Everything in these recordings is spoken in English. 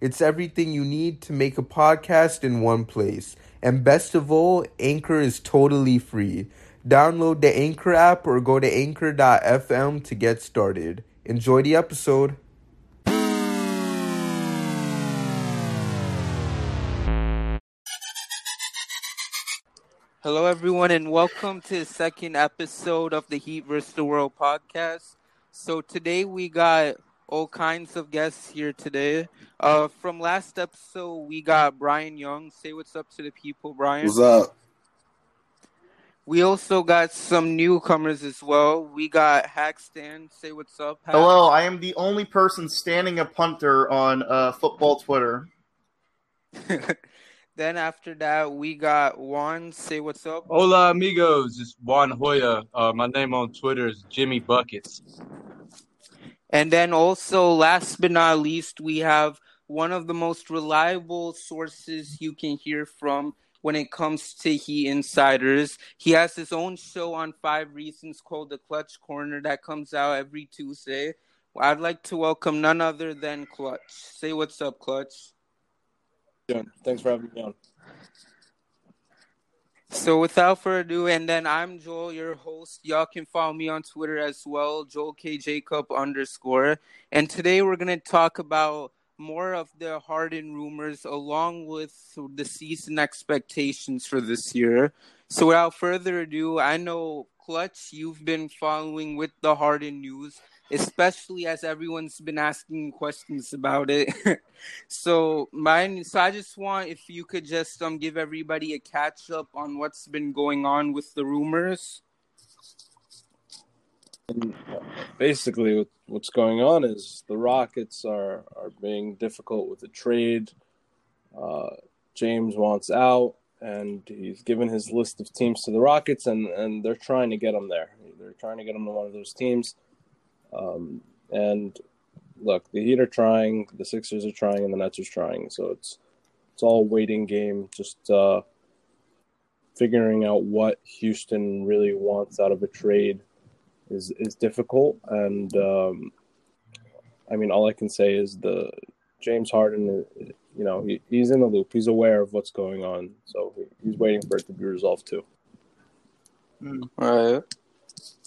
It's everything you need to make a podcast in one place. And best of all, Anchor is totally free. Download the Anchor app or go to anchor.fm to get started. Enjoy the episode. Hello, everyone, and welcome to the second episode of the Heat vs. the World podcast. So, today we got all kinds of guests here today. Uh, from last episode, we got Brian Young. Say what's up to the people, Brian. What's up? We also got some newcomers as well. We got Hackstan. Say what's up. Hack. Hello, I am the only person standing a punter on uh, football Twitter. then after that, we got Juan. Say what's up. Hola, amigos. It's Juan Hoya. Uh, my name on Twitter is Jimmy Buckets. And then also, last but not least, we have one of the most reliable sources you can hear from when it comes to Heat Insiders. He has his own show on Five Reasons called The Clutch Corner that comes out every Tuesday. I'd like to welcome none other than Clutch. Say what's up, Clutch. Thanks for having me on. So without further ado, and then I'm Joel, your host. Y'all can follow me on Twitter as well, Joel K Jacob underscore. And today we're gonna talk about more of the Harden rumors along with the season expectations for this year. So without further ado, I know Clutch, you've been following with the Harden news especially as everyone's been asking questions about it. so mine so I just want if you could just um give everybody a catch up on what's been going on with the rumors. And basically, what's going on is the Rockets are are being difficult with the trade. Uh, James wants out, and he's given his list of teams to the Rockets, and, and they're trying to get him there. They're trying to get him to one of those teams. Um, and look, the Heat are trying, the Sixers are trying, and the Nets are trying. So it's it's all waiting game, just uh, figuring out what Houston really wants out of a trade is is difficult. And um, I mean, all I can say is the James Harden, you know, he, he's in the loop. He's aware of what's going on, so he's waiting for it to be resolved too. Mm. All right.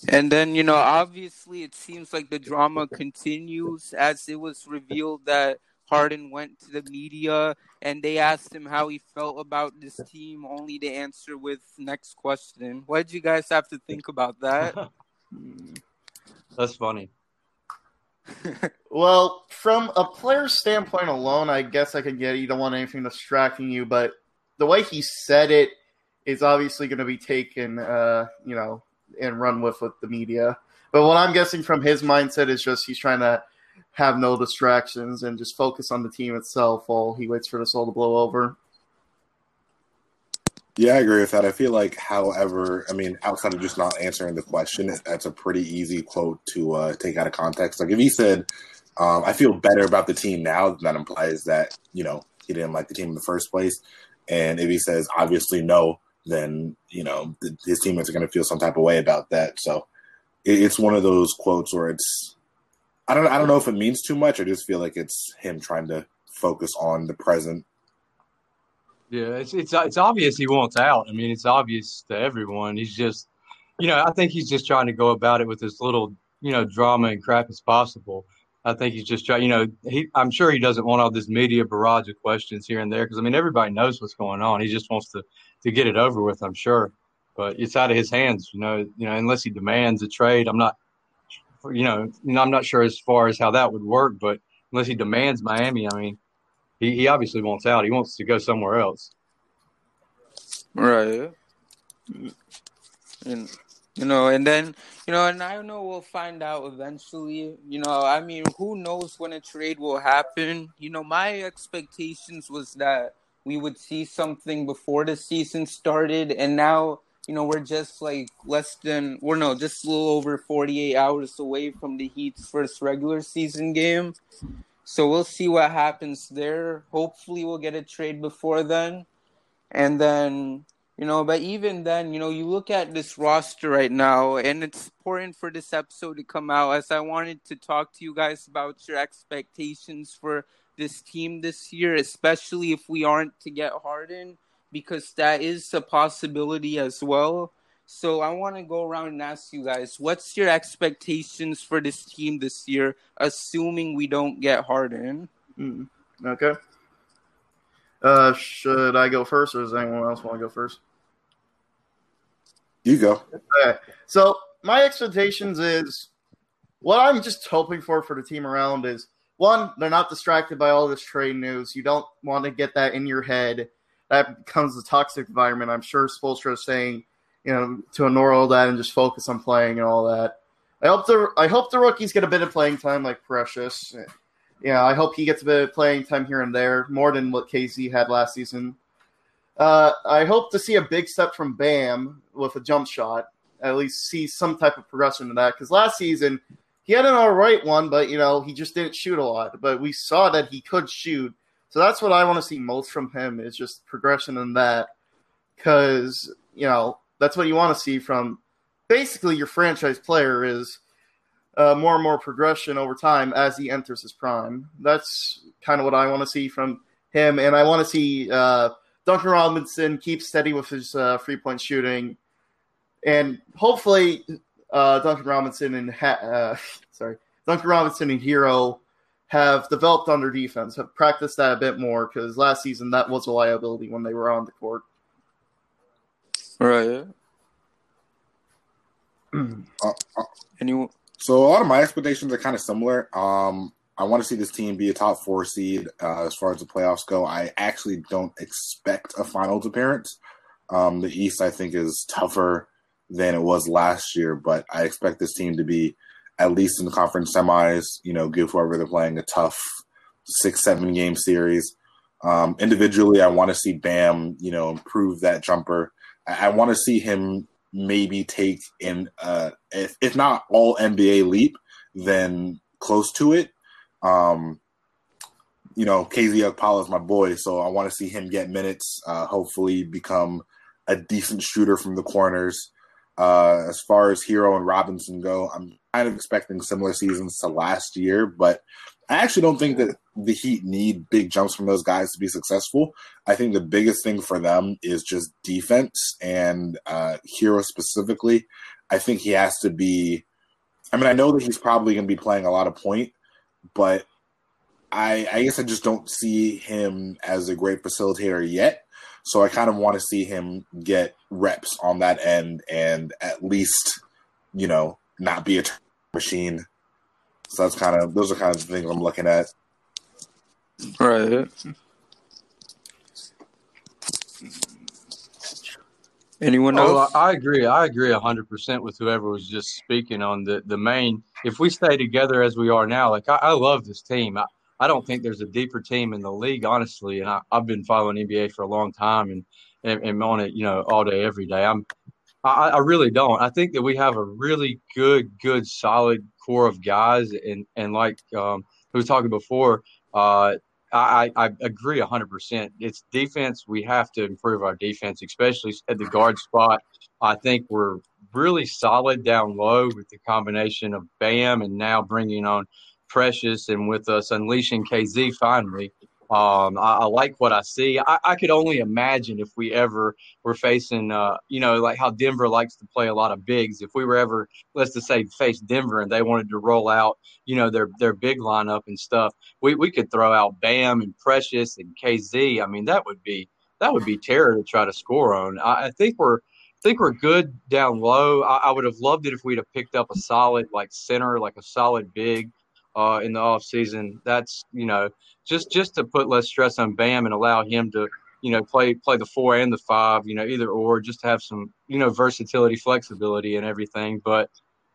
And then, you know, obviously it seems like the drama continues as it was revealed that Harden went to the media and they asked him how he felt about this team, only to answer with next question. What did you guys have to think about that? That's funny. well, from a player's standpoint alone, I guess I could get. You don't want anything distracting you, but the way he said it is obviously going to be taken, uh, you know, and run with with the media. But what I'm guessing from his mindset is just he's trying to have no distractions and just focus on the team itself while he waits for this all to blow over. Yeah, I agree with that. I feel like, however, I mean, outside of just not answering the question, that's a pretty easy quote to uh, take out of context. Like if he said, um, "I feel better about the team now," that implies that you know he didn't like the team in the first place. And if he says, "Obviously, no," then you know his teammates are going to feel some type of way about that. So it's one of those quotes where it's I don't I don't know if it means too much. I just feel like it's him trying to focus on the present. Yeah, it's it's it's obvious he wants out. I mean, it's obvious to everyone. He's just, you know, I think he's just trying to go about it with as little, you know, drama and crap as possible. I think he's just trying, you know, he, I'm sure he doesn't want all this media barrage of questions here and there because I mean everybody knows what's going on. He just wants to to get it over with. I'm sure, but it's out of his hands. You know, you know, unless he demands a trade, I'm not, you know, I'm not sure as far as how that would work. But unless he demands Miami, I mean, he, he obviously wants out. He wants to go somewhere else. Right. And you know, and then you know, and I know we'll find out eventually. You know, I mean, who knows when a trade will happen? You know, my expectations was that we would see something before the season started, and now you know we're just like less than we're no just a little over 48 hours away from the Heat's first regular season game. So we'll see what happens there. Hopefully, we'll get a trade before then, and then you know. But even then, you know, you look at this roster right now, and it's important for this episode to come out as I wanted to talk to you guys about your expectations for this team this year, especially if we aren't to get Harden, because that is a possibility as well. So I want to go around and ask you guys, what's your expectations for this team this year, assuming we don't get Harden? Mm, okay. Uh, should I go first, or does anyone else want to go first? You go. Okay. So my expectations is what I'm just hoping for for the team around is one, they're not distracted by all this trade news. You don't want to get that in your head. That becomes a toxic environment. I'm sure Spoelstra is saying, you know, to ignore all that and just focus on playing and all that. I hope the I hope the rookies get a bit of playing time like Precious. Yeah, I hope he gets a bit of playing time here and there, more than what KZ had last season. Uh, I hope to see a big step from Bam with a jump shot. At least see some type of progression in that because last season he had an all right one, but you know he just didn't shoot a lot. But we saw that he could shoot, so that's what I want to see most from him is just progression in that, because you know that's what you want to see from basically your franchise player is uh, more and more progression over time as he enters his prime. That's kind of what I want to see from him, and I want to see uh, Duncan Robinson keep steady with his uh, three point shooting, and hopefully uh, Duncan Robinson and ha- uh, sorry, Duncan Robinson and Herro have developed on their defense, have practiced that a bit more because last season that was a liability when they were on the court. Right. uh, uh, Anyone? So a lot of my expectations are kind of similar. Um, I want to see this team be a top four seed uh, as far as the playoffs go. I actually don't expect a finals appearance. Um, the East, I think, is tougher than it was last year, but I expect this team to be at least in the conference semis, you know, give whoever they're playing a tough six, seven game series. Um, individually, I want to see Bam, you know, improve that jumper. I, I want to see him maybe take in, uh, if, if not all NBA leap, then close to it. Um, you know, KZ Okpala is my boy, so I want to see him get minutes, uh, hopefully become a decent shooter from the corners. Uh, as far as Herro and Robinson go, I'm kind of expecting similar seasons to last year, but I actually don't think that the Heat need big jumps from those guys to be successful. I think the biggest thing for them is just defense and uh, Herro specifically. I think he has to be. I mean, I know that he's probably going to be playing a lot of point, but I, I guess I just don't see him as a great facilitator yet. So I kind of want to see him get reps on that end and at least, you know, not be a machine. So that's kind of those are kind of the things I'm looking at. Right. Anyone oh, else? Oh, I agree. I agree hundred percent with whoever was just speaking on the the main. If we stay together as we are now, like I, I love this team. I, I don't think there's a deeper team in the league, honestly. And I, have been following NBA for a long time and, and, and on it, you know, all day, every day. I'm, I, I really don't. I think that we have a really good, good, solid core of guys. And, and like um, we were talking before, uh, I, I agree 100%. It's defense. We have to improve our defense, especially at the guard spot. I think we're really solid down low with the combination of Bam and now bringing on Precious and with us unleashing KZ finally. Um, I, I, like what I see. I, I, could only imagine if we ever were facing, uh, you know, like how Denver likes to play a lot of bigs. If we were ever, let's just say, face Denver and they wanted to roll out, you know, their their big lineup and stuff, we, we could throw out Bam and Precious and KZ. I mean, that would be that would be terror to try to score on. I, I think we're I think we're good down low. I, I would have loved it if we'd have picked up a solid like center, like a solid big uh, in the off season. That's you know just just to put less stress on Bam and allow him to you know play play the four and the five. You know either or, just have some you know versatility, flexibility, and everything. But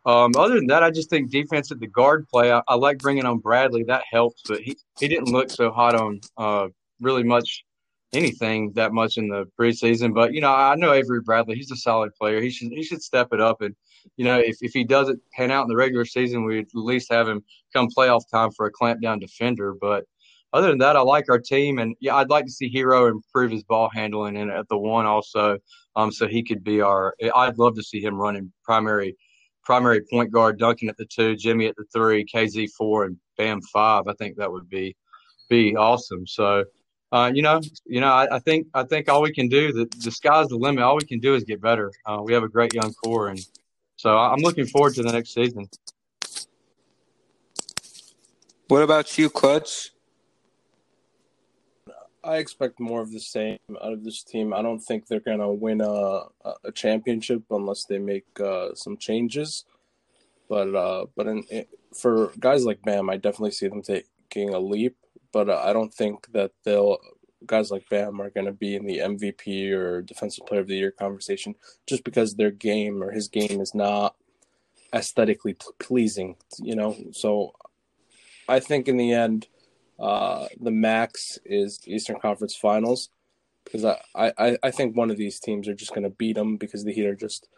um, other than that, I just think defense at the guard play. I, I, like bringing on Bradley. That helps, but he he didn't look so hot on uh, really much anything that much in the preseason. But you know, I know Avery Bradley. He's a solid player. He should he should step it up. And you know, if if he doesn't pan out in the regular season, we'd at least have him come playoff time for a clamp down defender. But other than that, I like our team, and yeah, I'd like to see Herro improve his ball handling and at the one also, um, so he could be our. I'd love to see him running primary primary point guard, Duncan at the two, Jimmy at the three, KZ four, and Bam five. I think that would be be awesome. So, uh, you know, you know, I, I, think I think all we can do the the sky's the limit. All we can do is get better. Uh, we have a great young core, and so I'm looking forward to the next season. What about you, Clutch? I expect more of the same out of this team. I don't think they're gonna win a a championship unless they make uh, some changes. But uh, but in, for guys like Bam, I definitely see them taking a leap. But uh, I don't think that they'll guys like Bam are going to be in the MVP or Defensive Player of the Year conversation just because their game or his game is not aesthetically pleasing. You know, so I think in the end uh, the max is Eastern Conference Finals because I, I, I think one of these teams are just going to beat them because the Heat are just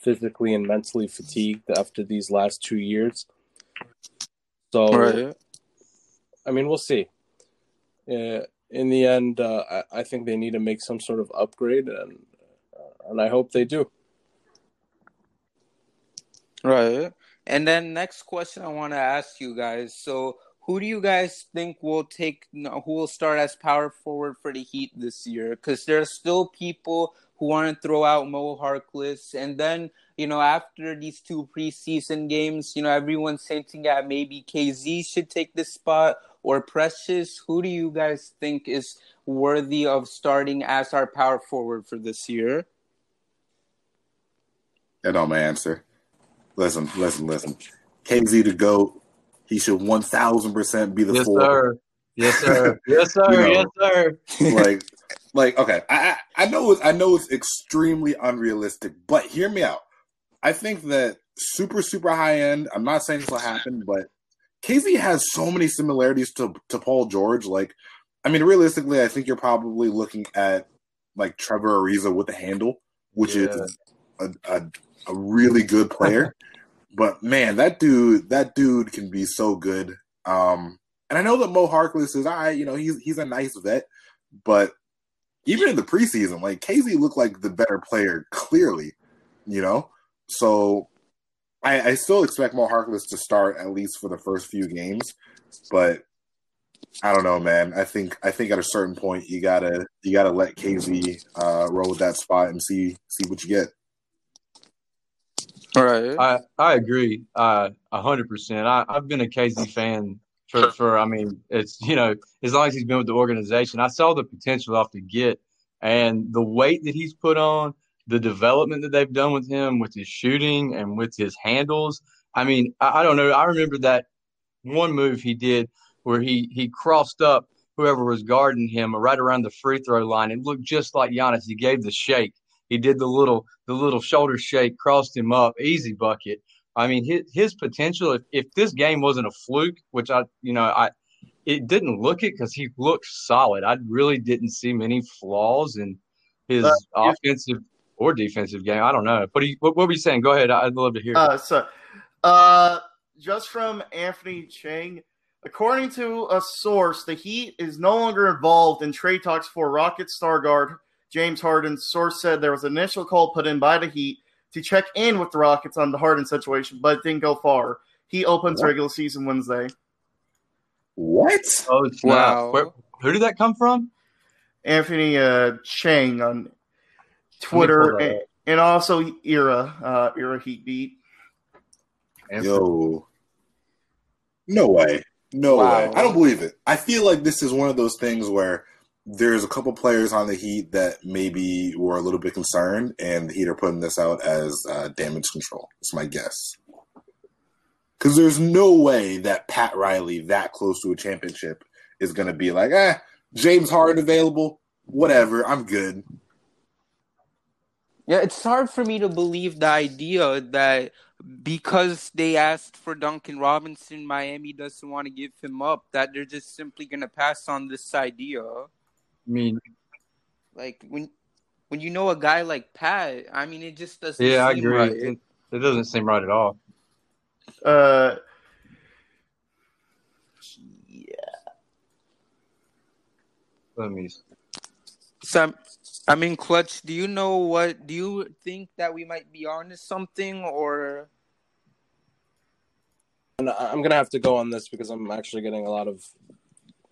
physically and mentally fatigued after these last two years. So, right. I mean, we'll see. Uh, in the end, uh, I, I think they need to make some sort of upgrade, and uh, and I hope they do. Right. And then next question I want to ask you guys. So who do you guys think will take who will start as power forward for the Heat this year? Because there are still people who want to throw out Mo Harkless, and then you know after these two preseason games, you know everyone's hinting at maybe KZ should take this spot or Precious. Who do you guys think is worthy of starting as our power forward for this year? I know my answer. Listen, listen, listen. KZ to go he should one thousand percent be the yes, four. Sir. Yes, sir. Yes, sir. you know, yes, sir. like, like, okay, I, I know, it's, I know it's extremely unrealistic, but hear me out. I think that super, super high end. I'm not saying this will happen, but KZ has so many similarities to to Paul George. Like, I mean, realistically, I think you're probably looking at like Trevor Ariza with the handle, which yeah. is a, a, a really good player. But man, that dude, that dude can be so good. Um, and I know that Mo Harkless is I, you know, he's he's a nice vet, but even in the preseason, like KZ looked like the better player, clearly, you know. So I, I still expect Mo Harkless to start at least for the first few games, but I don't know, man. I think I think at a certain point you gotta you gotta let KZ uh, roll with that spot and see see what you get. Right. I, I agree. Uh, a hundred percent. I, I've been a KZ fan for, for, I mean, it's, you know, as long as he's been with the organization, I saw the potential off the get and the weight that he's put on, the development that they've done with him, with his shooting and with his handles. I mean, I, I don't know. I remember that one move he did where he, he crossed up whoever was guarding him right around the free throw line. It looked just like Giannis. He gave the shake he did the little the little shoulder shake, crossed him up, easy bucket. I mean, his his potential. If, if this game wasn't a fluke, which I you know I it didn't look it because he looked solid. I really didn't see many flaws in his uh, offensive or defensive game. I don't know. What, you, what, what were you saying? Go ahead. I'd love to hear. Uh, so, uh, just from Anthony Chiang, according to a source, the Heat is no longer involved in trade talks for Rocket star guard James Harden. source said there was an initial call put in by the Heat to check in with the Rockets on the Harden situation, but didn't go far. He opens what? regular season Wednesday. What? Oh, wow. Where, who did that come from? Anthony uh, Chiang on Twitter and, and, also Ira uh, Ira Heat Beat. Yo, no way, no wow. way. I don't believe it. I feel like this is one of those things where there's a couple players on the Heat that maybe were a little bit concerned, and the Heat are putting this out as uh, damage control. It's my guess. Because there's no way that Pat Riley, that close to a championship, is going to be like, eh, James Harden available, whatever, I'm good. Yeah, it's hard for me to believe the idea that because they asked for Duncan Robinson, Miami doesn't want to give him up, that they're just simply going to pass on this idea. I mean, Like when when you know a guy like Pat, I mean, it just doesn't. Yeah, I agree. right. It, it doesn't seem right at all. Uh, yeah. Let me. So, I mean, Clutch, do you know what? Do you think that we might be on to something, or I'm gonna have to go on this because I'm actually getting a lot of.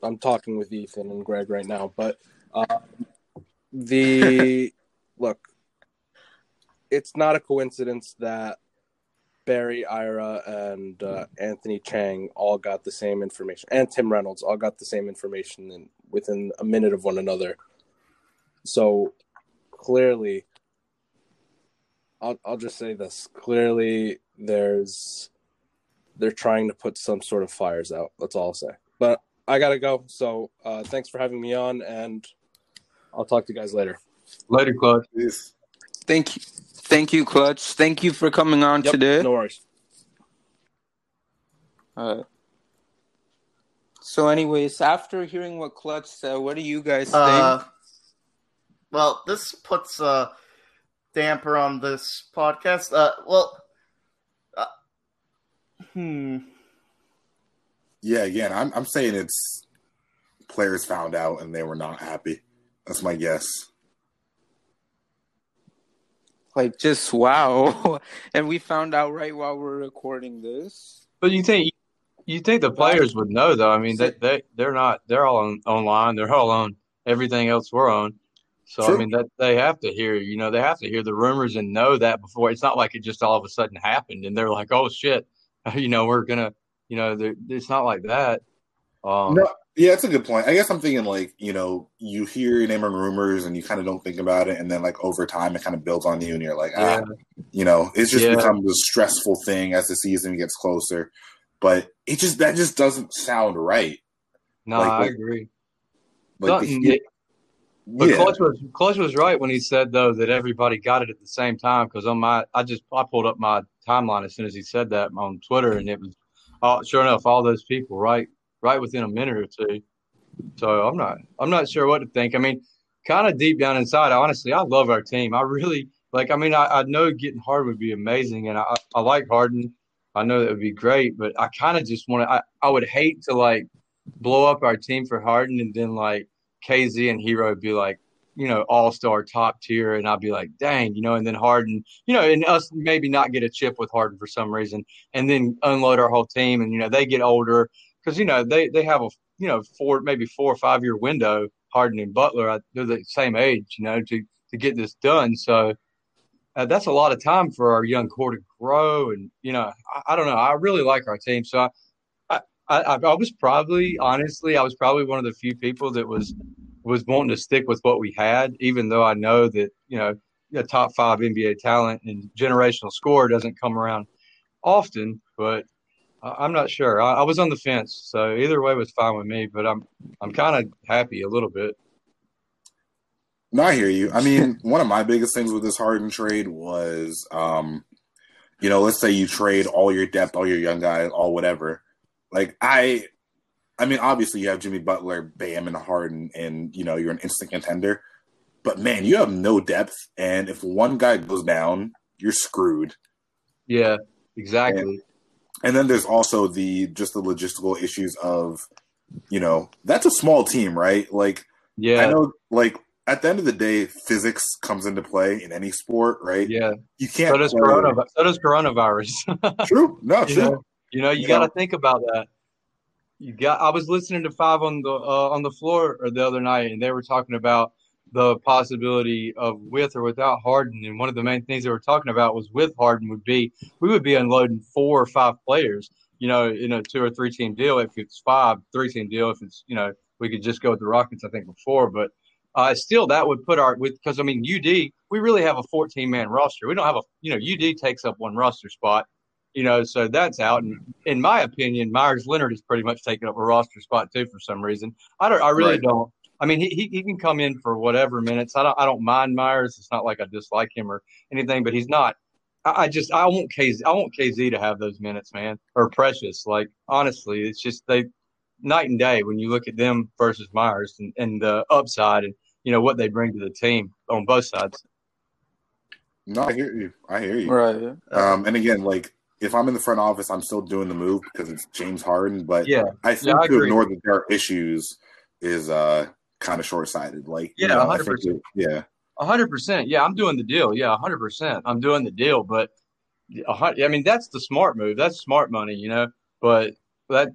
I'm talking with Ethan and Greg right now, but uh, the look, it's not a coincidence that Barry, Ira, and uh, Anthony Chiang all got the same information, and Tim Reynolds all got the same information in, within a minute of one another. So clearly, I'll I'll just say this: clearly, there's they're trying to put some sort of fires out. That's all I'll say. But I gotta go. So uh, thanks for having me on, and I'll talk to you guys later. Later, Clutch. Peace. thank you, thank you, Clutch. Thank you for coming on Yep, today. no worries. Uh, so, anyways, after hearing what Clutch said, what do you guys think? Uh, well, this puts a damper on this podcast. Uh, well, uh, hmm. Yeah, again, I'm I'm saying it's players found out and they were not happy. That's my guess. like, just wow. and we found out right while we're recording this. But you think you think the players would know though? I mean, they they they're not. They're all on, online. They're all on everything else we're on. So True. I mean, that they have to hear. You know, they have to hear the rumors and know that before. It's not like it just all of a sudden happened and they're like, oh shit, you know, we're gonna. You know, it's not like that. Um, No, yeah, that's a good point. I guess I'm thinking like you know you hear your name on rumors and you kind of don't think about it, and then like over time it kind of builds on you, and you're like, Yeah. ah, you know, it's just Yeah. becomes a stressful thing as the season gets closer. But it just that just doesn't sound right. no, Like, I agree. Like the But yeah, Clutch was Clutch was right when he said though that everybody got it at the same time because on my I just I pulled up my timeline as soon as he said that on Twitter and it was uh, sure enough all those people right right within a minute or two. So I'm not I'm not sure what to think. I mean, kind of deep down inside, honestly, I love our team. I really like. I mean, I, I know getting hard would be amazing, and I I like Harden. I know that would be great, but I kind of just want to. I, I would hate to like blow up our team for Harden and then like KZ and Herro would be like, you know, all star top tier, and I'd be like, dang, you know, and then Harden, you know, and us maybe not get a chip with Harden for some reason, and then unload our whole team, and you know, they get older because you know they they have a you know four maybe four or five year window. Harden and Butler, they're the same age, you know, to to get this done. So uh, that's a lot of time for our young core to grow, and you know, I, I don't know, I really like our team, so. I, I, I was probably honestly I was probably one of the few people that was was wanting to stick with what we had, even though I know that you know a top five NBA talent and generational score doesn't come around often. But I'm not sure. I, I was on the fence, so either way was fine with me. But I'm I'm kind of happy a little bit. No, I hear you. I mean, one of my biggest things with this Harden trade was, um, you know, let's say you trade all your depth, all your young guys, all whatever. Like I, I mean, obviously you have Jimmy Butler, Bam, and Harden, and you know you're an instant contender. But man, you have no depth, and if one guy goes down, you're screwed. Yeah, exactly. And then there's also the just the logistical issues of, you know, that's a small team, right? Like yeah, I know, like at the end of the day, physics comes into play in any sport, right? yeah. You can't. So does play- corona. So does coronavirus. True. No, true. You know, you You got to think about that. You got. I was listening to Five on the uh, on the floor the other night, and they were talking about the possibility of with or without Harden. And one of the main things they were talking about was with Harden would be we would be unloading four or five players. You know, in a two or three team deal. If it's five, three team deal. If it's you know, we could just go with the Rockets. I think before, but uh, still that would put our with because I mean UD we really have a 14 man roster. We don't have a you know UD takes up one roster spot. You know, so that's out. And in my opinion, Meyers Leonard is pretty much taking up a roster spot too for some reason. I don't. I really Right. don't. I mean, he, he he can come in for whatever minutes. I don't. I don't mind Meyers. It's not like I dislike him or anything, but he's not. I, I just I want KZ. I want KZ to have those minutes, man, or Precious. Like honestly, it's just they night and day when you look at them versus Meyers and, and the upside and you know what they bring to the team on both sides. No, I hear you. I hear you. Right. Um, and again, like if I'm in the front office, I'm still doing the move because it's James Harden. But Yeah, I think I to agree. ignore that there are issues is uh kind of short sighted. Like you Yeah, know, 100%. that- yeah. A hundred percent. Yeah, I'm doing the deal. Yeah, a hundred percent. I'm doing the deal. But I mean, that's the smart move. That's smart money, you know. But that,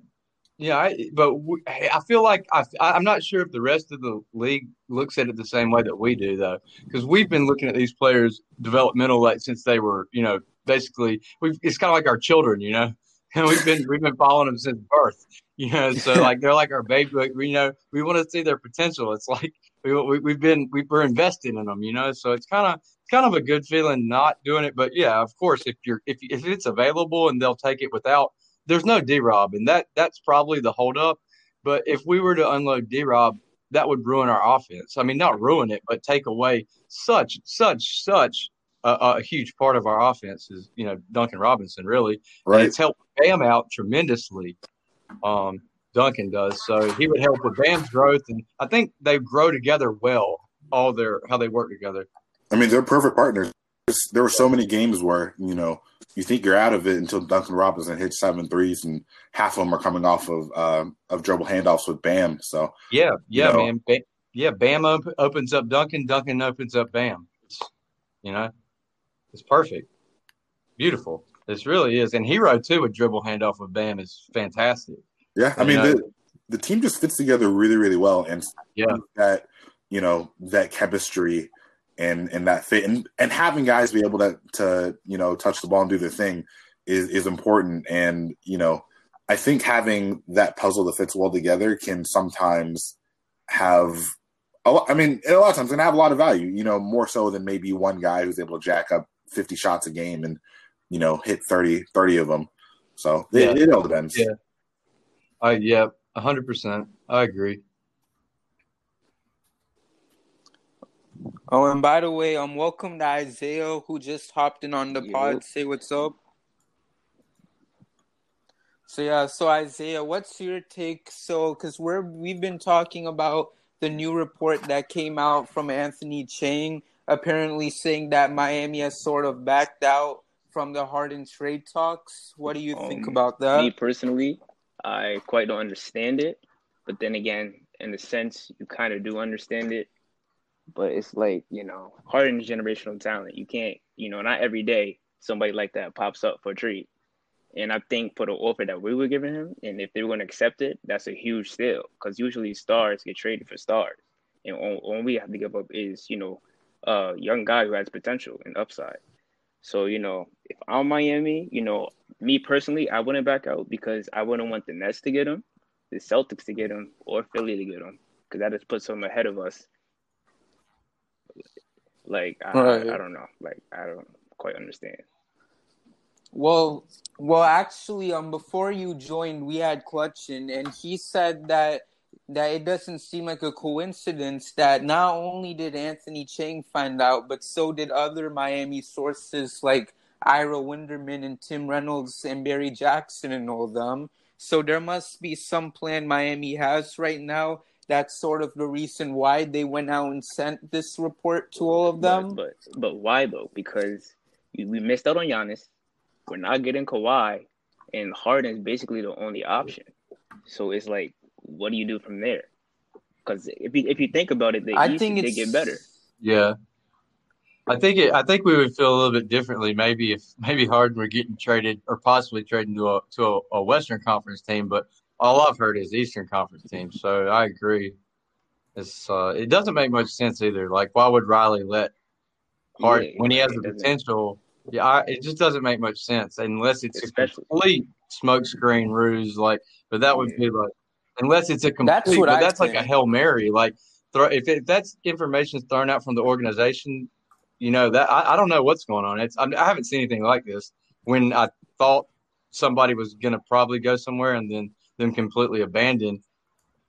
yeah. I, but we, I feel like I, I'm not sure if the rest of the league looks at it the same way that we do, though, because we've been looking at these players developmental like since they were, you know, basically. We've, it's kind of like our children, you know. And we've been we've been following them since birth, you know. So like they're like our baby. We, you know, we want to see their potential. It's like we, we we've been we, we're investing in them, you know. So it's kind of kind of a good feeling not doing it. But yeah, of course, if you're if if it's available and they'll take it without, there's no D Rob, and that that's probably the holdup. But if we were to unload D Rob, that would ruin our offense. I mean, not ruin it, but take away such such such a, a huge part of our offense is you know Duncan Robinson really. And it's helped Bam out tremendously. Um, Duncan does. So he would help with Bam's growth, and I think they grow together well. All their how they work together. I mean, they're perfect partners. There were so many games where you know you think you're out of it until Duncan Robinson hits seven threes, and half of them are coming off of um, of dribble handoffs with Bam. So Yeah, yeah, know. man. Ba- yeah, Bam op- opens up Duncan. Duncan opens up Bam. You know, it's perfect, beautiful. This really is. And Herro too, a dribble handoff with Bam is fantastic. yeah, I You mean know. the the team just fits together really, really well, and Yeah. that you know that chemistry and and that fit, and and having guys be able to to you know touch the ball and do their thing is is important, and you know I think having that puzzle that fits well together can sometimes have. A lot, I mean, a lot of times, can have a lot of value. You know, more so than maybe one guy who's able to jack up fifty shots a game and you know hit 30, 30 of them. So Yeah. it, it all depends. Yeah. Uh, yeah, hundred percent. I agree. Oh, and by the way, um, welcome to Isaiah, who just hopped in on the Yo. pod. Say what's up. So yeah, so Isaiah, what's your take? So, because we're we've been talking about the new report that came out from Anthony Chiang, apparently saying that Miami has sort of backed out from the Harden trade talks. What do you think Um, about that? Me personally, I quite don't understand it. But then again, in a sense, you kind of do understand it. But it's like, you know, Harden's generational talent. You can't, you know, not every day somebody like that pops up for a trade. And I think for the offer that we were giving him, and if they were going to accept it, that's a huge steal. Because usually stars get traded for stars. And all, all we have to give up is, you know, a young guy who has potential and upside. So, you know, if I'm Miami, you know, me personally, I wouldn't back out because I wouldn't want the Nets to get him, the Celtics to get him, or Philly to get him because that just puts them ahead of us. Like I, Right. I, I don't know, like I don't quite understand. Well, well, actually, um, before you joined, we had Clutchin, and he said that that it doesn't seem like a coincidence that not only did Anthony Chiang find out, but so did other Miami sources like Ira Winderman and Tim Reynolds and Barry Jackson and all them. So there must be some plan Miami has right now. That's sort of the reason why they went out and sent this report to all of them. But but, but why though? Because we missed out on Giannis. We're not getting Kawhi, and Harden's basically the only option. So it's like, what do you do from there? Because if you if you think about it, the I East, think they get better. Yeah. I think it. I think we would feel a little bit differently. Maybe if maybe Harden were getting traded or possibly trading to a to a, a Western Conference team, but all I've heard is Eastern Conference team. So I agree. It's uh, it doesn't make much sense either. Like, why would Riley let Harden Yeah, when he has the potential? Yeah, I, it just doesn't make much sense unless it's Especially- a complete smokescreen ruse. Like, but that would be like unless it's a complete. That's what but I that's like a think. hail mary. Like, throw if, if that's information is thrown out from the organization, you know that I, I don't know what's going on. It's I, I haven't seen anything like this. When I thought somebody was going to probably go somewhere and then them completely abandon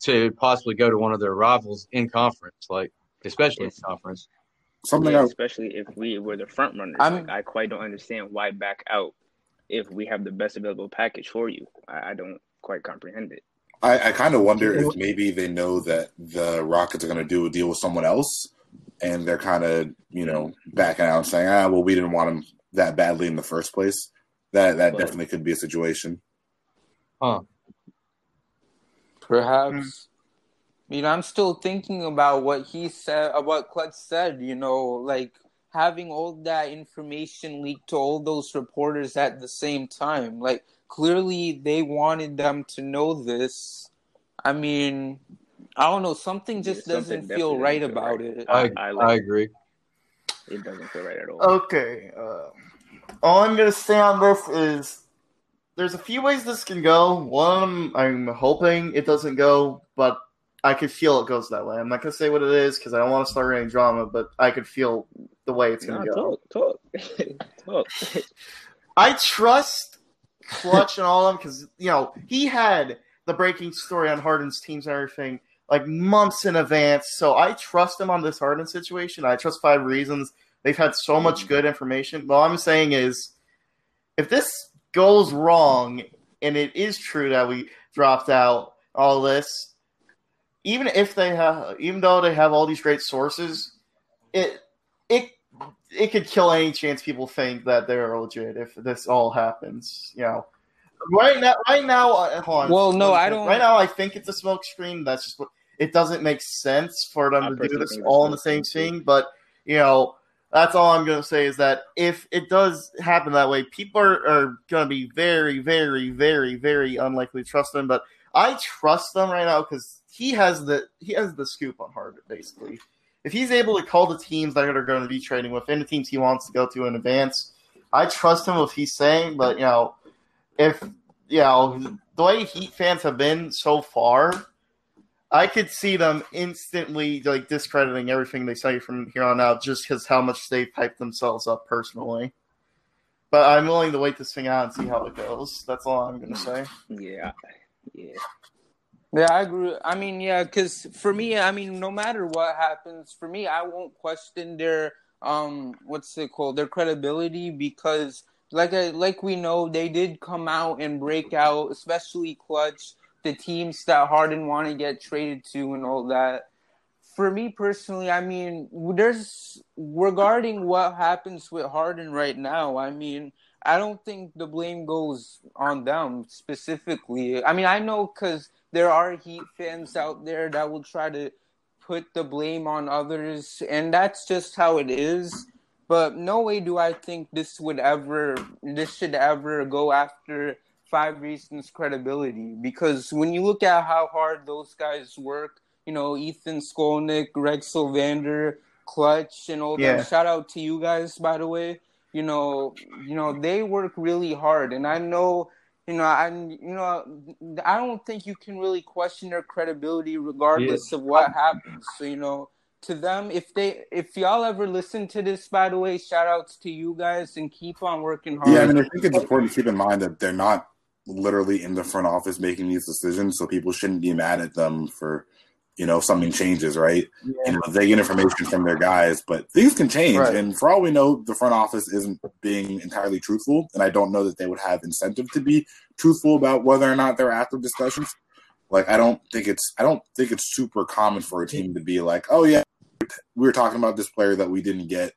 to possibly go to one of their rivals in conference, like especially in conference. Something Yeah, I, especially if we were the front runners. I'm- Like, I quite don't understand why back out if we have the best available package for you. I, I don't quite comprehend it. I, I kind of wonder if maybe they know that the Rockets are going to do a deal with someone else, and they're kind of you know backing out and saying, ah, well, we didn't want him that badly in the first place. That that But- definitely could be a situation. Huh. Perhaps. You know, I'm still thinking about what he said, about what Clutch said, you know, like having all that information leaked to all those reporters at the same time. Like, clearly they wanted them to know this. I mean, I don't know, something just Yeah, doesn't feel right doesn't feel about right. it. I, I I, agree. It doesn't feel right at all. Okay. Uh, all I'm gonna say on this is there's a few ways this can go. One I'm hoping it doesn't go, but I could feel it goes that way. I'm not gonna say what it is because I don't want to start any drama, but I could feel the way it's gonna go. talk, talk, talk. I trust Clutch and all of them because you know he had the breaking story on Harden's teams and everything like months in advance. So I trust him on this Harden situation. I trust five reasons. They've had so much good information. What I'm saying is, if this goes wrong and it is true that we dropped out all this, even if they have, even though they have all these great sources, it it it could kill any chance people think that they're legit if this all happens. You know, right now, right now, uh, hold on. Well, no, One I don't- Right now, I think it's a smoke screen. That's just what it doesn't make sense for them I to do this all in the same screen, too. scene. But you know, that's all I'm going to say is that if it does happen that way, people are, are going to be very, very, very, very unlikely to trust them. But I trust them right now because he has the he has the scoop on Harden basically. If he's able to call the teams that are going to be trading with and the teams he wants to go to in advance, I trust him if he's saying. But you know, if you know the way Heat fans have been so far, I could see them instantly like discrediting everything they say from here on out just because how much they've hyped themselves up personally. But I'm willing to wait this thing out and see how it goes. That's all I'm going to say. yeah, yeah. Yeah, I agree. I mean, yeah, because for me, I mean, no matter what happens, for me, I won't question their um, what's it called, their credibility because, like, I, like we know, they did come out and break out, especially clutch the teams that Harden want to get traded to and all that. For me personally, I mean, there's regarding what happens with Harden right now. I mean, I don't think the blame goes on them specifically. I mean, I know because there are Heat fans out there that will try to put the blame on others, and that's just how it is. But no way do I think this would ever, this should ever go after Five Reasons credibility because when you look at how hard those guys work, you know, Ethan Skolnick, Greg Sylvander, Clutch, and all Yeah. that. Shout out to you guys, by the way. You know, you know they work really hard, and I know, you know, I, you know, I don't think you can really question their credibility regardless of what happens. So you know, to them, if they, if y'all ever listen to this, by the way, shout outs to you guys and keep on working hard. Yeah, I mean, I think it's important to keep in mind that they're not literally in the front office making these decisions, so people shouldn't be mad at them for, you know, if something changes, right? You know, they get information from their guys, but things can change, Right. and for all we know, the front office isn't being entirely truthful, and I don't know that they would have incentive to be truthful about whether or not they're after discussions. Like, I don't think it's, I don't think it's super common for a team to be like, oh yeah, we were talking about this player that we didn't get.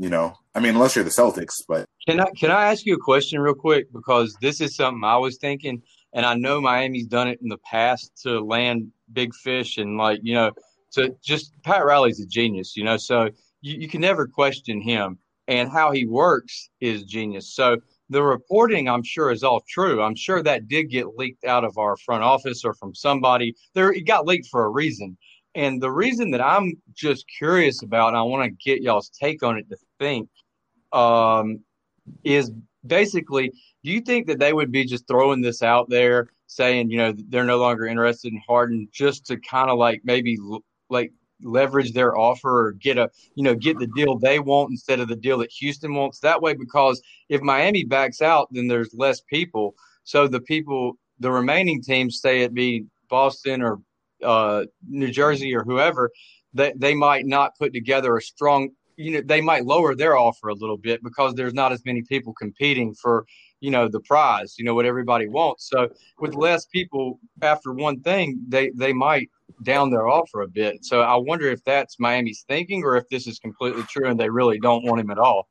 You know, I mean, unless you're the Celtics, but Can I can I ask you a question real quick because this is something I was thinking, and I know Miami's done it in the past to land big fish and like you know to just Pat Riley's a genius, you know, so you, you can never question him and how he works is genius. So the reporting, I'm sure, is all true. I'm sure that did get leaked out of our front office or from somebody. There, it got leaked for a reason. And the reason that I'm just curious about, and I want to get y'all's take on it to think, um, is basically, do you think that they would be just throwing this out there, saying, you know, they're no longer interested in Harden, just to kind of like maybe like leverage their offer or get a, you know, get the deal they want instead of the deal that Houston wants? That way, because if Miami backs out, then there's less people. So the people, the remaining teams, say it be Boston or uh, New Jersey or whoever, that they might not put together a strong you know they might lower their offer a little bit because there's not as many people competing for you know the prize, you know what everybody wants. So with less people after one thing, they they might down their offer a bit. So I wonder if that's Miami's thinking or if this is completely true and they really don't want him at all.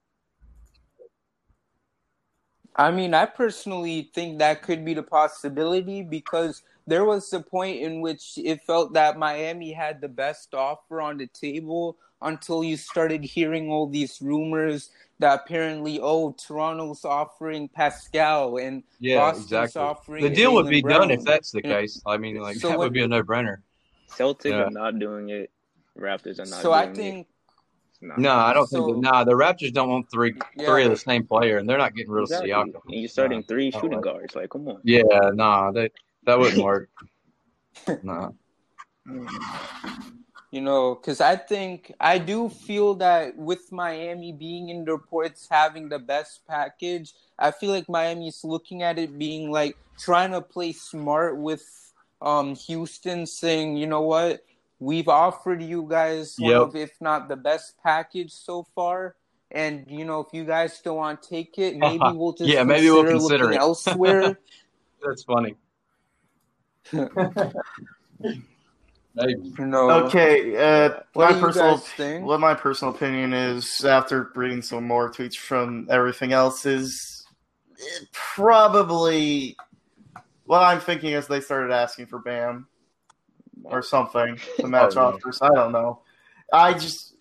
I mean, I personally think that could be the possibility because there was a point in which it felt that Miami had the best offer on the table until you started hearing all these rumors that apparently, oh, Toronto's offering Pascal and Yeah, Boston's exactly. offering The deal would be Brown. done if that's the case. I mean, like So that would be a no brainer. Celtics Yeah. are not doing it. Raptors are not So doing I it. think It's not. No, I don't So- think. That, nah, the Raptors don't want three Yeah. three of the same player, and they're not getting rid of Exactly. Siakam. And you're starting three shooting not guards. Like, come on. Yeah, nah, they, that wouldn't work. nah. Mm. You know, because I think I do feel that with Miami being in the reports having the best package, I feel like Miami's looking at it being like trying to play smart with um Houston, saying, you know what, we've offered you guys one Yep. of, if not the best package so far. And you know, if you guys still want to take it, maybe we'll just Yeah, maybe we'll consider consider it. elsewhere. That's funny. Maybe. you know, Okay, uh, What my personal think? what my personal opinion is after reading some more tweets from everything else is it probably what I'm thinking is they started asking for Bam or something to match Oh, offers. I don't know. I just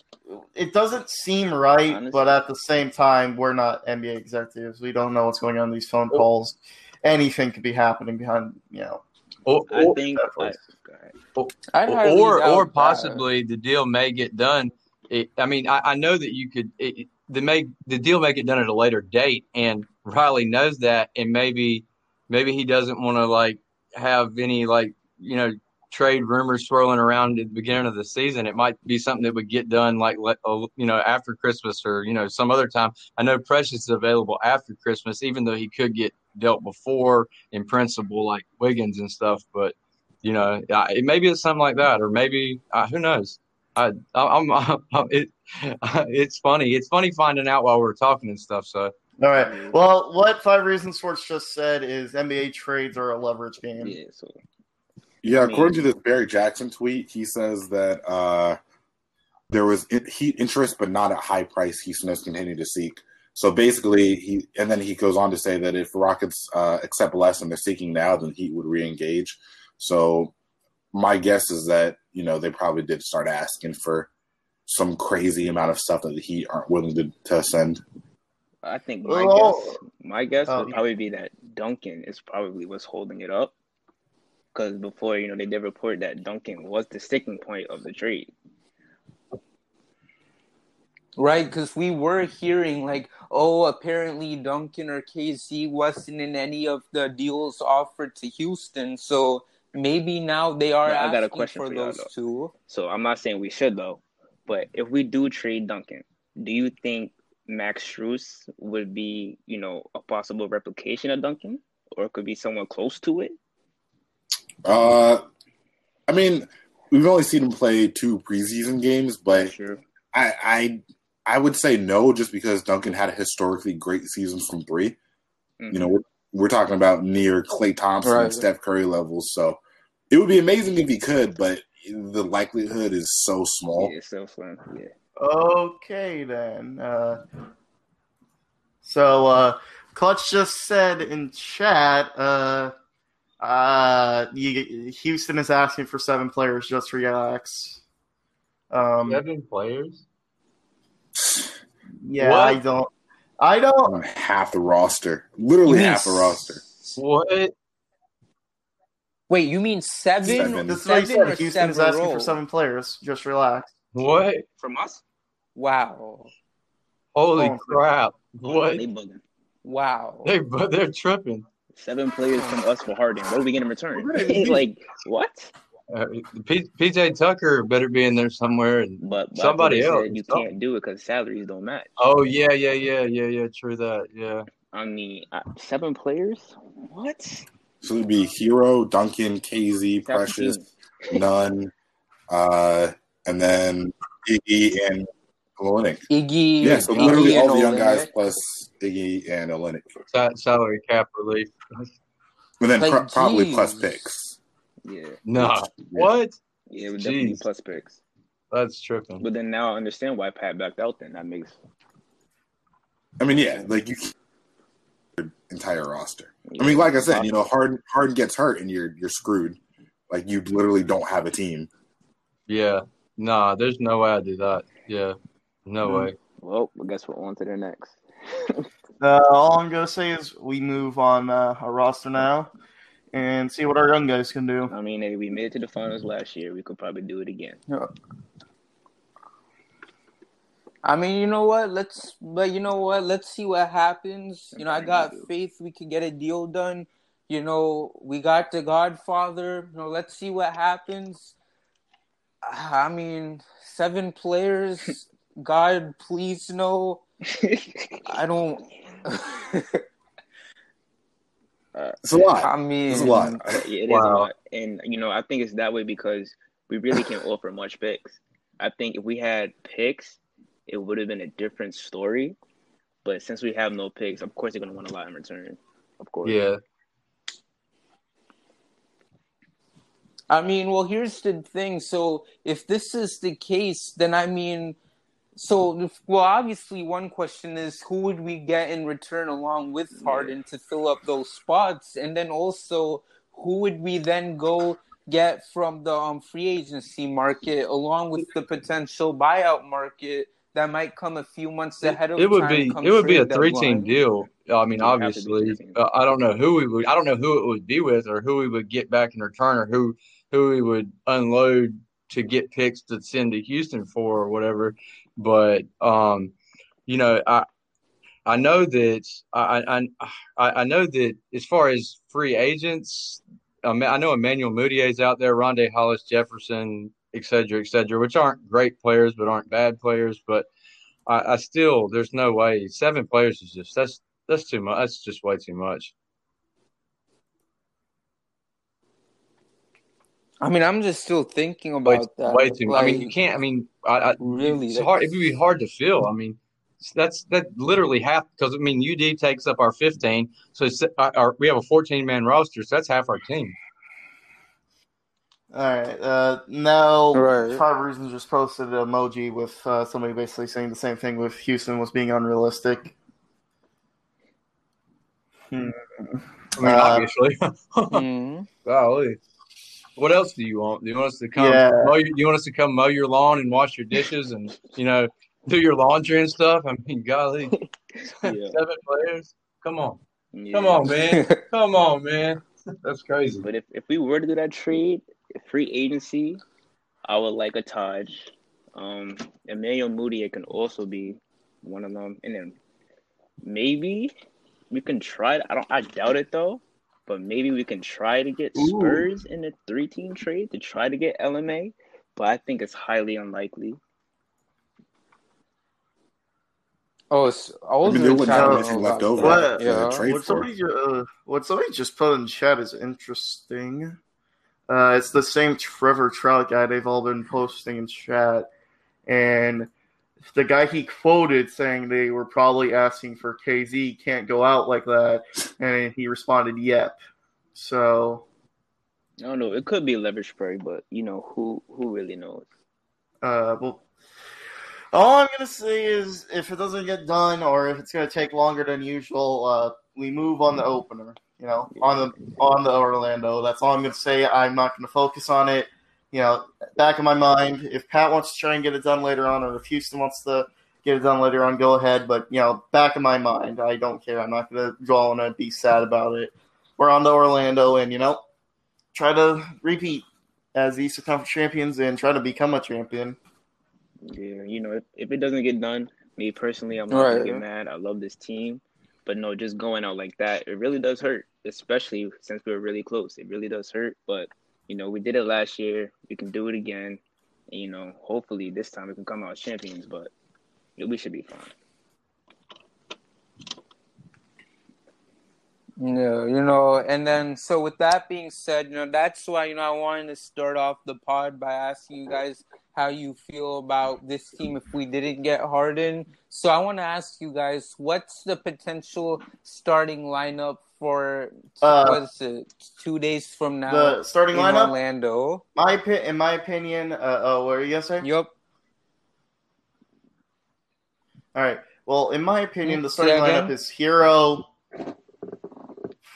it doesn't seem right, Honestly. but at the same time, we're not NBA executives. We don't know what's going on in these phone calls. Anything could be happening behind, you know. Or, I or, think. I, Definitely. I'd or, or possibly the deal may get done. It, I mean, I, I know that you could. It, it- the may the deal may get done at a later date, and Riley knows that, and maybe maybe he doesn't want to like have any like you know trade rumors swirling around at the beginning of the season. It might be something that would get done like let- uh, you know after Christmas or you know some other time. I know Precious is available after Christmas, even though he could get dealt before in principle, like Wiggins and stuff. But you know, uh, it maybe it's something like that, or maybe uh, who knows. I, I'm, I'm, it, it's funny. It's funny finding out while we're talking and stuff. So All right. Well, what Five Reasons Sports just said is NBA trades are a leverage game. Yeah. So Yeah, according to this Barry Jackson tweet, he says that uh, there was heat interest, but not at high price. Houston has continued to seek. So basically, he and then he goes on to say that if Rockets uh, accept less than they're seeking now, then Heat would re-engage. So my guess is that you know they probably did start asking for some crazy amount of stuff that the Heat aren't willing to, to send. I think my Well- guess, my guess Oh, would probably be that Duncan is probably what's holding it up. Because before, you know, they did report that Duncan was the sticking point of the trade. Right, because we were hearing like, oh, apparently Duncan or KZ wasn't in any of the deals offered to Houston, so maybe now they are But I got a asking question for for those though. two. So I'm not saying we should though, but if we do trade Duncan, do you think Max Strus would be, you know, a possible replication of Duncan, or could be someone close to it? Uh, I mean, we've only seen him play two preseason games, but Sure. I, I I would say no, just because Duncan had a historically great season from 3 Mhm. You know, we're, we're talking about near Klay Thompson Right. Steph Curry levels. So it would be amazing if he could, but the likelihood is so small. Yeah, so fun. Yeah. Okay, then. Uh, so, uh, Clutch just said in chat, uh, uh, you, Houston is asking for seven players. Just relax. Um, seven players. Yeah, What? I don't. I don't. Half the roster, literally half the roster. What? Wait, you mean seven? Seven. This is what he Seven or said. Houston is several? asking for seven players. Just relax. What? From us? Wow, Holy Oh. crap! What? They bugging. wow. They but they're tripping. Seven players from us for Harden. What are we getting in return? Right. like what? Uh, P- PJ Tucker better be in there somewhere. And But, but Somebody I thought they else. said you can't do it because salaries don't match. oh yeah, yeah, yeah, yeah, yeah. True that. Yeah. I mean, uh, seven players? What? So it'd be Herro, Duncan, KZ, Precious, Seventeen. Nunn, uh, and then Iggy and Olynyk. Iggy. Yeah, so Iggy literally and all the young guys plus Iggy and Olynyk. Sa- salary cap relief. But then Like, pro- probably plus picks. Yeah, Nah. What? yeah, it would definitely be plus picks. That's tripping. But then now I understand why Pat backed out. Then that makes I mean, yeah, like you your entire roster. I mean, like I said, you know, Harden Harden gets hurt and you're you're screwed. Like you literally don't have a team. Yeah. Nah, there's no way I do that. Yeah. No Hmm. way. Well, I guess we're on to the next. Uh, all I'm gonna say is we move on uh, our roster now and see what our young guys can do. I mean, if we made it to the finals last year, we could probably do it again. Yeah. I mean, you know what? Let's, but you know what? Let's see what happens. You know, I got faith we can get a deal done. You know, we got the Godfather. You know, let's see what happens. I mean, seven players. God, please no. I don't. It's a lot. I mean, It's a lot. Yeah, it is a Wow. lot. And you know, I think it's that way because we really can't offer much picks. I think if we had picks, it would have been a different story. But since we have no picks, of course they're gonna want a lot in return. Of course. Yeah. I mean, well, here's the thing. So, if this is the case, then I mean, so well, obviously, one question is who would we get in return along with Harden to fill up those spots, and then also who would we then go get from the um, free agency market along with the potential buyout market that might come a few months ahead of It would time be it would be a three team deal. I mean, It would have to be obviously, uh, I don't know who we would. I don't know who it would be with, or who we would get back in return, or who who we would unload to get picks to send to Houston for, or whatever. But um, you know, I I know that I I I know that as far as free agents, I know Emmanuel Mudiay's out there, Rondae Hollis Jefferson, et cetera, et cetera, which aren't great players, but aren't bad players. But I, I still, there's no way seven players is just that's that's too much. That's just way too much. I mean, I'm just still thinking Way, about that. way too. much. I mean, you can't. I mean, I, I, Really, it's hard. It would be hard to fill. I mean, that's that literally half because I mean UD takes up our 15, so it's, our, our, we have a 14 man roster, so that's half our team. All right. Uh, now, Right. Five Reasons just posted an emoji with uh, somebody basically saying the same thing with Houston was being unrealistic. Hmm. I mean, Uh, obviously. mhm. Golly. What else do you want? Do you want us to come? Yeah. Mow your, you want us to come mow your lawn and wash your dishes and you know do your laundry and stuff? I mean, golly, Yeah. seven players. Come on, Yeah. come on, man, come on, man. That's crazy. But if, if we were to do that trade, free agency, I would like a Taj. Um, Emmanuel Mudiay can also be one of them, and then maybe we can try. It. I don't. I doubt it though, but maybe we can try to get Ooh. Spurs in a three-team trade to try to get LMA, but I think it's highly unlikely. Oh, it's I mean, Aldridge. they wouldn't I have don't anything know left about over What? to Yeah. trade What somebody, uh, what somebody just put in chat is interesting. Uh, it's the same Trevor Trout guy they've all been posting in chat, and the guy he quoted saying they were probably asking for KZ can't go out like that, and he responded, "Yep." So, I don't know. It could be leverage Spurs, but you know who who really knows. uh, well, all I'm gonna say is if it doesn't get done, or if it's gonna take longer than usual, uh, we move on the opener. You know, on the on the Orlando. That's all I'm gonna say. I'm not gonna focus on it. You know, back of my mind, if Pat wants to try and get it done later on, or if Houston wants to get it done later on, go ahead. But you know, back of my mind, I don't care. I'm not gonna draw on it, be sad about it. We're on to Orlando, and you know, try to repeat as the Eastern Conference champions and try to become a champion. Yeah, you know, if, if it doesn't get done, me personally, I'm not Right. gonna get mad. I love this team, but no, just going out like that, it really does hurt. Especially since we were really close, it really does hurt. But you know, we did it last year. We can do it again. And, you know, hopefully this time we can come out as champions. But we should be fine. Yeah, you know, and then so with that being said, you know, that's why you know I wanted to start off the pod by asking you guys how you feel about this team if we didn't get Harden. So I want to ask you guys, what's the potential starting lineup for Uh, what is it? Two days from now The starting in lineup, Orlando. my in my opinion, uh, oh, what are you gonna say? Yup. All right. Well, in my opinion, the Say starting again? lineup is Herro,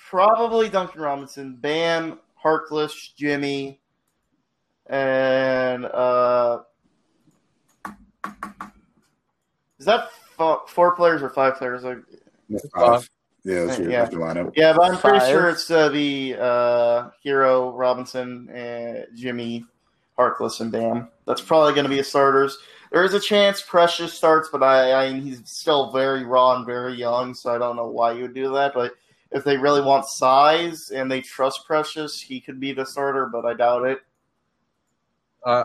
probably Duncan Robinson, Bam, Harkless, Jimmy, and uh, is that fo- four players or five players? Like, five. Yeah, that's your, Yeah. that's your lineup. yeah, but I'm pretty Five. sure it's uh, the uh, Herro, Robinson, and Jimmy, Harkless, and Bam. That's probably going to be a starters. There is a chance Precious starts, but I, I mean, he's still very raw and very young, so I don't know why you would do that. But if they really want size and they trust Precious, he could be the starter, but I doubt it. Uh,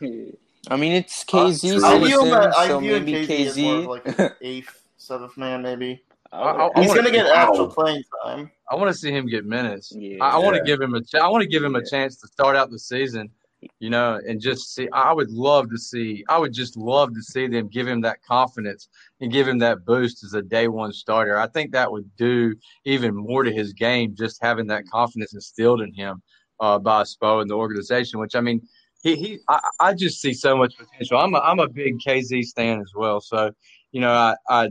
I mean, it's KZ I view him, season, I so view maybe KZ more of KZ. like an eighth, seventh man, maybe. I- I- I He's wanna- going to get wow. actual playing time. I want to see him get minutes. Yeah. I, I want to give him a. Ch- I want to give him a chance to start out the season, you know, and just see. I would love to see. I would just love to see them give him that confidence and give him that boost as a day one starter. I think that would do even more to his game, just having that confidence instilled in him uh, by Spo and the organization. Which I mean, he he. I, I just see so much potential. I'm a I'm a big KZ stan as well, so you know, I I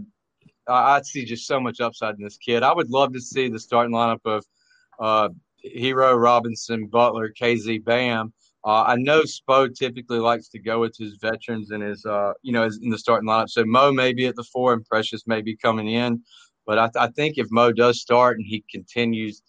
I see just so much upside in this kid. I would love to see the starting lineup of uh, Herro, Robinson, Butler, KZ, Bam. Uh, I know Spo typically likes to go with his veterans and his, uh, you know, in the starting lineup. So Mo may be at the four and Precious may be coming in. But I, I think if Mo does start and he continues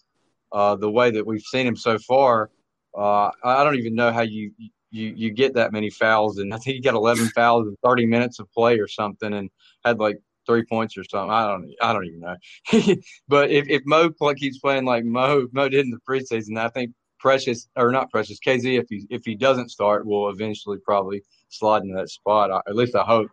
uh, the way that we've seen him so far, uh, I don't even know how you, you you get that many fouls. And I think he got 11 fouls in 30 minutes of play or something, and had like three points or something. I don't I don't even know. but if, if Mo keeps playing like Mo Mo did in the preseason, I think Precious or not Precious KZ if he if he doesn't start will eventually probably slide into that spot. I, at least I hope.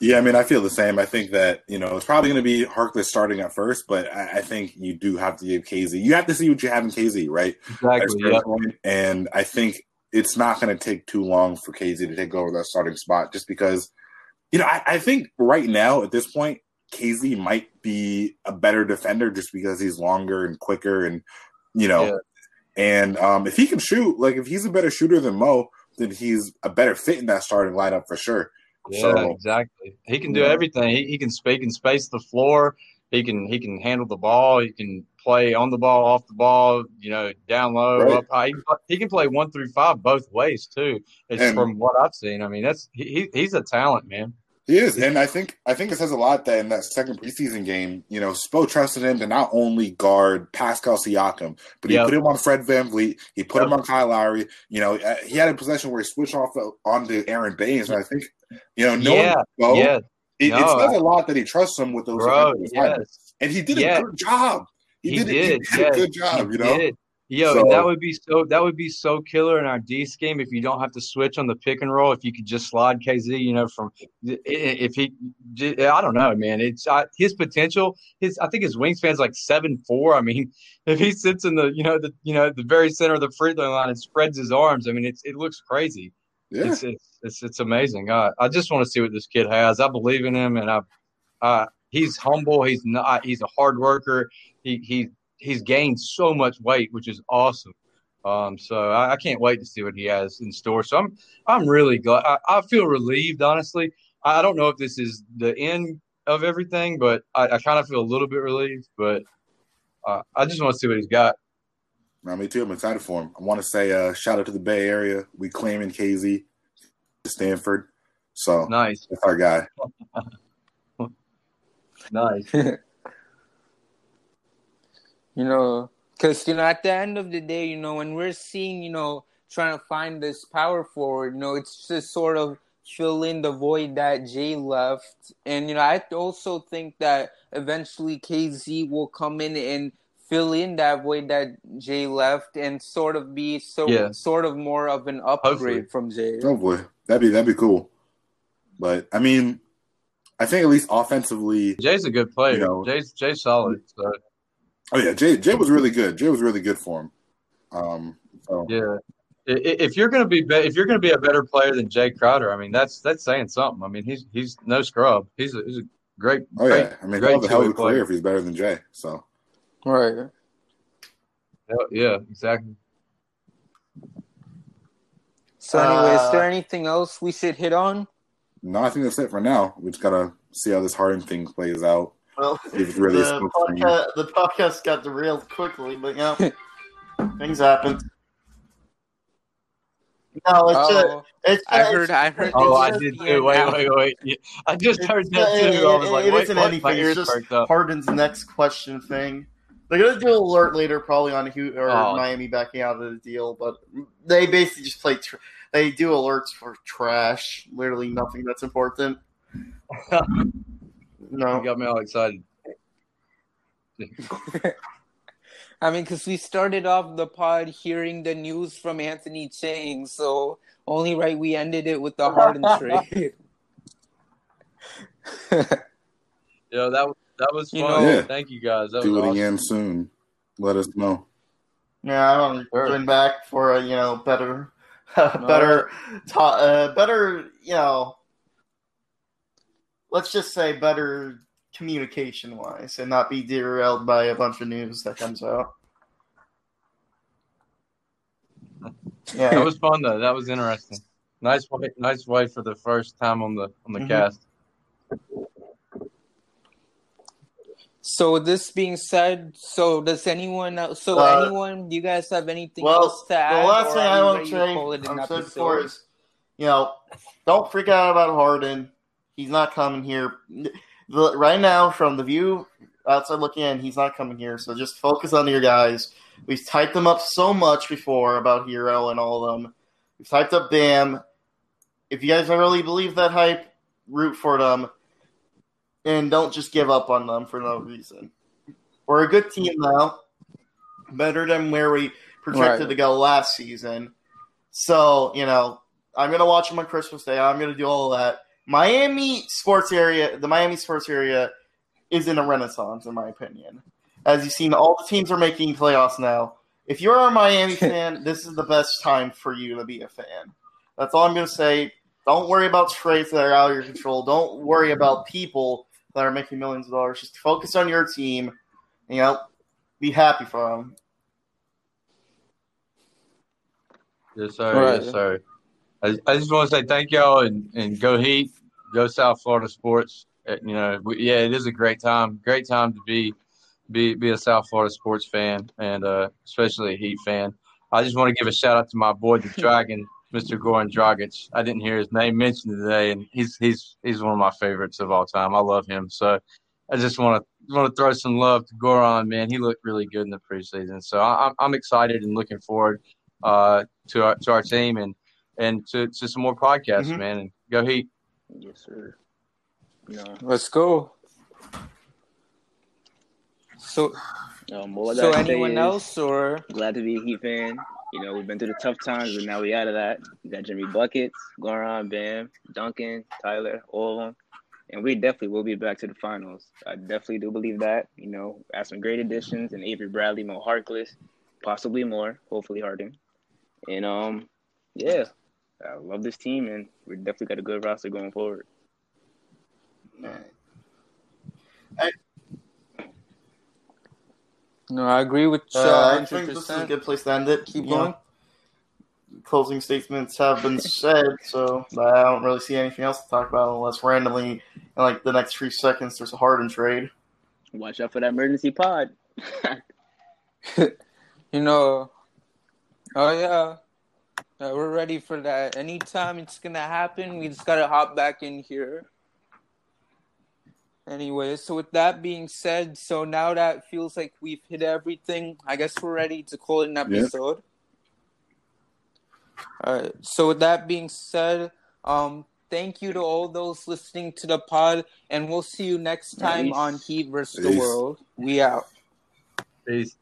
Yeah, I mean, I feel the same. I think that you know it's probably going to be Harkless starting at first, but I, I think you do have to give KZ. You have to see what you have in KZ, right? Exactly. point. And I think it's not going to take too long for KZ to take over that starting spot, just because you know I, I think right now at this point KZ might be a better defender just because he's longer and quicker, and you know, Yeah. and um, if he can shoot, like if he's a better shooter than Mo, then he's a better fit in that starting lineup for sure. Yeah, So- exactly. He can do Yeah. everything. He, he can speak and space the floor. He can he can handle the ball. He can play on the ball, off the ball. You know, down low, Right. up high. He, can play- he can play one through five both ways too. It's And- from what I've seen. I mean, that's he, he- he's a talent, man. He is, and I think I think it says a lot that in that second preseason game, you know, Spo trusted him to not only guard Pascal Siakam, but he Yep. put him on Fred VanVleet. He put him on Kyle Lowry. You know, uh, he had a possession where he switched off on onto Aron Baynes, and I think, you know, knowing Yeah, Spo, yeah, it, it says a lot that he trusts him with those bro. Yes, and he did a good job. He, he, did, did. He did yes, a good job. he You know, did. Yo, So- that would be so that would be so killer in our D scheme if you don't have to switch on the pick and roll. If you could just slide KZ, you know, from if he, I don't know, man. It's I, his potential. His I think his wingspan's like seven four. I mean, if he sits in the you know the you know the very center of the free throw line and spreads his arms, I mean, it's it looks crazy. yeah. It's, it's it's it's amazing. I I just want to see what this kid has. I believe in him, and I, uh, he's humble. He's not. He's a hard worker. He he he's gained so much weight, which is awesome. Um, so I, I can't wait to see what he has in store. So I'm I'm really glad. I, I feel relieved, honestly. I don't know if this is the end of everything, but I, I kind of feel a little bit relieved. But uh, I just want to see what he's got. No, me too. I'm excited for him. I want to say uh, shout out to the Bay Area. We claim claiming KZ, Stanford. So Nice, that's our guy. nice. you know, because you know, at the end of the day, you know, when we're seeing, you know, trying to find this power forward, you know, it's just sort of fill in the void that Jay left, and you know, I also think that eventually KZ will come in and fill in that void that Jay left, and sort of be so Yeah. sort of more of an upgrade Hopefully. from Jay. Oh boy, that'd be that'd be cool. But I mean, I think at least offensively. Jay's a good player. You know- Jay's Jay's solid. So Oh yeah, Jay Jay was really good. Jay was really good for him. Um, so yeah, I- i- If you're going to be, be if you're going to be a better player than Jay Crowder, I mean that's that's saying something. I mean he's he's no scrub. He's a, he's a great. Oh great, yeah, I mean, great he'll have a hell of a player. career if he's better than Jay. So Right. Yeah, Yeah, exactly. So anyway, is there Uh, anything else we should hit on? no, I think that's it for now. We just gotta see how this Harden thing plays out. Well, See really the, smoke podcast, the podcast got derailed quickly, but you know, things happen. No, it's just, Oh, it's I just- heard. I heard. Oh, I did the too. Wait, announce- wait, wait. I just It's- heard that it- too. I was it- like, it wait, isn't what? anything. My It's just up. Harden's next question thing. They're gonna do an alert later, probably on Hu- or Oh. Miami backing out of the deal, but they basically just play. Tr- they do alerts for trash. Literally nothing that's important. You got me all excited. I mean, because we started off the pod hearing the news from Anthony Chiang, so only right we ended it with the Harden trade. Yeah, that was that was You fun. know- Yeah. Thank you guys. That was Do it awesome. again soon. Let us know. yeah, I'm Sure. going back for a you know better, better, ta- uh, better. You know, let's just say better communication wise, and not be derailed by a bunch of news that comes out. Yeah, that was fun though. That was interesting. Nice way, nice way for the first time on the on the Mhm. cast. so this being said, so does anyone? else- So Uh, anyone? Do you guys have anything well, else to add? the last thing I we want ready to say, call I've said episode? is, you know, don't freak out about Harden. He's not coming here. The, right now, from the view outside looking in, he's not coming here. So just focus on your guys. We've typed them up so much before about Herro and all of them. We've typed up Bam. If you guys don't really believe that hype, root for them. And don't just give up on them for no reason. We're a good team now. Better than where we projected Right. to go last season. So, you know, I'm gonna watch them on Christmas Day. I'm gonna do all of that. Miami sports area, the Miami sports area, is in a renaissance, in my opinion. As you've seen, all the teams are making playoffs now. If you're a Miami fan, this is the best time for you to be a fan. That's all I'm gonna say. Don't worry about trades that are out of your control. Don't worry about people that are making millions of dollars. Just focus on your team. You know, be happy for them. Yes, sir. Right. Yes, sir. I, I just want to say thank y'all and, and go Heat, go South Florida sports. Uh, You know, we, yeah, it is a great time. Great time to be be be a South Florida sports fan and uh, especially a Heat fan. I just want to give a shout out to my boy the Dragon, Mr. Goran Dragic. I didn't hear his name mentioned today, and he's he's he's one of my favorites of all time. I love him. So I just want to want to throw some love to Goran. Man, he looked really good in the preseason. So I, I'm I'm excited and looking forward uh, to our to our team and and to, to some more podcasts, Mhm. man. And go Heat. Yes, sir. No, Let's go. So, um, so anyone else or glad to be a Heat fan. You know, we've been through the tough times, but now we out of that. We got Jimmy Buckets, Goran, Bam, Duncan, Tyler, all of them. And we definitely will be back to the finals. I definitely do believe that. You know, add some great additions and Avery Bradley, Mo Harkless, possibly more, hopefully Harden. And um, yeah, I love this team, and we definitely got a good roster going forward. no? I agree with you. Uh, I think this is a good place to end it. Keep You know, going. closing statements have been said, so I don't really see anything else to talk about unless randomly in like the next three seconds there's a Harden trade. Watch out for that emergency pod. You know, oh yeah, Yeah, we're ready for that. Anytime it's gonna happen, we just gotta hop back in here. Anyway, so with that being said, so now that feels like we've hit everything, I guess we're ready to call it an episode. Alright, so with that being said, um, thank you to all those listening to the pod, and we'll see you next time Nice. on Heat vs. the World. We out. Peace.